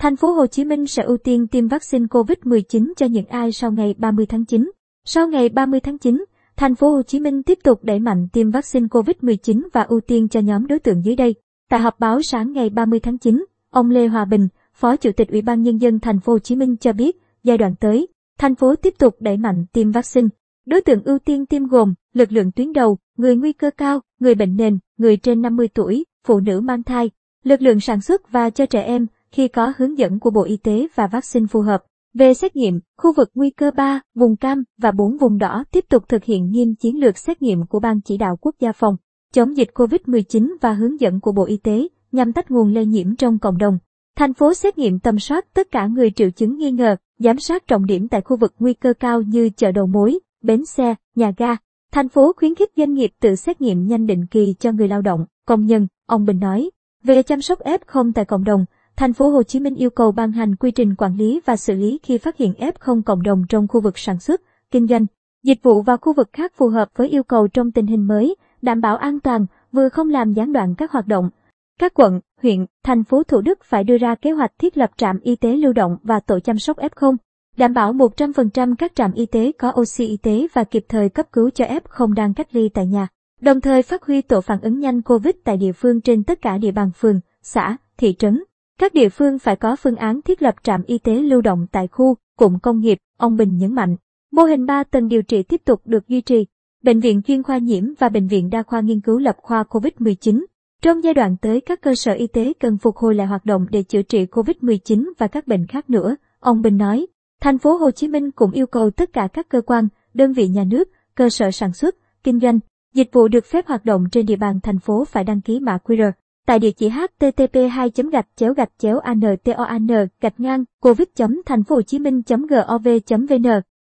Thành phố Hồ Chí Minh sẽ ưu tiên tiêm vaccine COVID-19 cho những ai sau ngày 30 tháng 9. Sau ngày 30 tháng 9, Thành phố Hồ Chí Minh tiếp tục đẩy mạnh tiêm vaccine COVID-19 và ưu tiên cho nhóm đối tượng dưới đây. Tại họp báo sáng ngày 30 tháng 9, ông Lê Hòa Bình, Phó Chủ tịch Ủy ban nhân dân Thành phố Hồ Chí Minh cho biết, giai đoạn tới, thành phố tiếp tục đẩy mạnh tiêm vaccine. Đối tượng ưu tiên tiêm gồm lực lượng tuyến đầu, người nguy cơ cao, người bệnh nền, người trên 50 tuổi, phụ nữ mang thai, lực lượng sản xuất và cho trẻ em khi có hướng dẫn của Bộ Y tế và vaccine phù hợp. Về xét nghiệm, khu vực nguy cơ 3, vùng cam và 4 vùng đỏ tiếp tục thực hiện nghiêm chiến lược xét nghiệm của Ban chỉ đạo quốc gia phòng chống dịch COVID-19 và hướng dẫn của Bộ Y tế nhằm tách nguồn lây nhiễm trong cộng đồng. Thành phố xét nghiệm tầm soát tất cả người triệu chứng nghi ngờ, giám sát trọng điểm tại khu vực nguy cơ cao như chợ đầu mối, bến xe, nhà ga. Thành phố khuyến khích doanh nghiệp tự xét nghiệm nhanh định kỳ cho người lao động, công nhân, ông Bình nói. Về chăm sóc F0 tại cộng đồng, Thành phố Hồ Chí Minh yêu cầu ban hành quy trình quản lý và xử lý khi phát hiện F0 cộng đồng trong khu vực sản xuất, kinh doanh, dịch vụ và khu vực khác phù hợp với yêu cầu trong tình hình mới, đảm bảo an toàn, vừa không làm gián đoạn các hoạt động. Các quận, huyện, thành phố Thủ Đức phải đưa ra kế hoạch thiết lập trạm y tế lưu động và tổ chăm sóc F0, đảm bảo 100% các trạm y tế có oxy y tế và kịp thời cấp cứu cho F0 đang cách ly tại nhà. Đồng thời phát huy tổ phản ứng nhanh COVID tại địa phương trên tất cả địa bàn phường, xã, thị trấn. Các địa phương phải có phương án thiết lập trạm y tế lưu động tại khu, cụm công nghiệp, ông Bình nhấn mạnh. Mô hình 3 tầng điều trị tiếp tục được duy trì. Bệnh viện chuyên khoa nhiễm và Bệnh viện đa khoa nghiên cứu lập khoa COVID-19. Trong giai đoạn tới các cơ sở y tế cần phục hồi lại hoạt động để chữa trị COVID-19 và các bệnh khác nữa, ông Bình nói. Thành phố Hồ Chí Minh cũng yêu cầu tất cả các cơ quan, đơn vị nhà nước, cơ sở sản xuất, kinh doanh, dịch vụ được phép hoạt động trên địa bàn thành phố phải đăng ký mã QR tại địa chỉ http 2 gạch chéo gạch chéo antoan gạch ngang covid thành phố hồ chí minh gov vn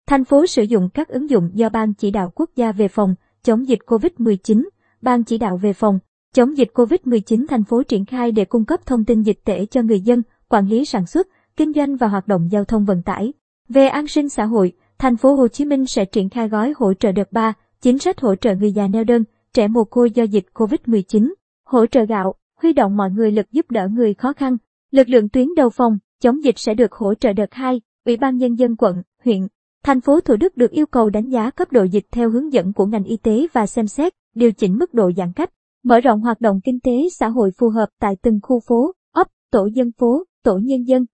thành phố sử dụng các ứng dụng do ban chỉ đạo quốc gia về phòng chống dịch covid 19 ban chỉ đạo về phòng chống dịch covid 19 thành phố triển khai để cung cấp thông tin dịch tễ cho người dân, quản lý sản xuất, kinh doanh và hoạt động giao thông vận tải. Về an sinh xã hội, thành phố hồ chí minh sẽ triển khai gói hỗ trợ đợt 3 chính sách hỗ trợ người già neo đơn, trẻ mồ côi do dịch covid 19 hỗ trợ gạo huy động mọi người lực giúp đỡ người khó khăn. Lực lượng tuyến đầu phòng, chống dịch sẽ được hỗ trợ đợt 2, Ủy ban Nhân dân quận, huyện, thành phố Thủ Đức được yêu cầu đánh giá cấp độ dịch theo hướng dẫn của ngành y tế và xem xét, điều chỉnh mức độ giãn cách, mở rộng hoạt động kinh tế xã hội phù hợp tại từng khu phố, ấp, tổ dân phố, tổ nhân dân.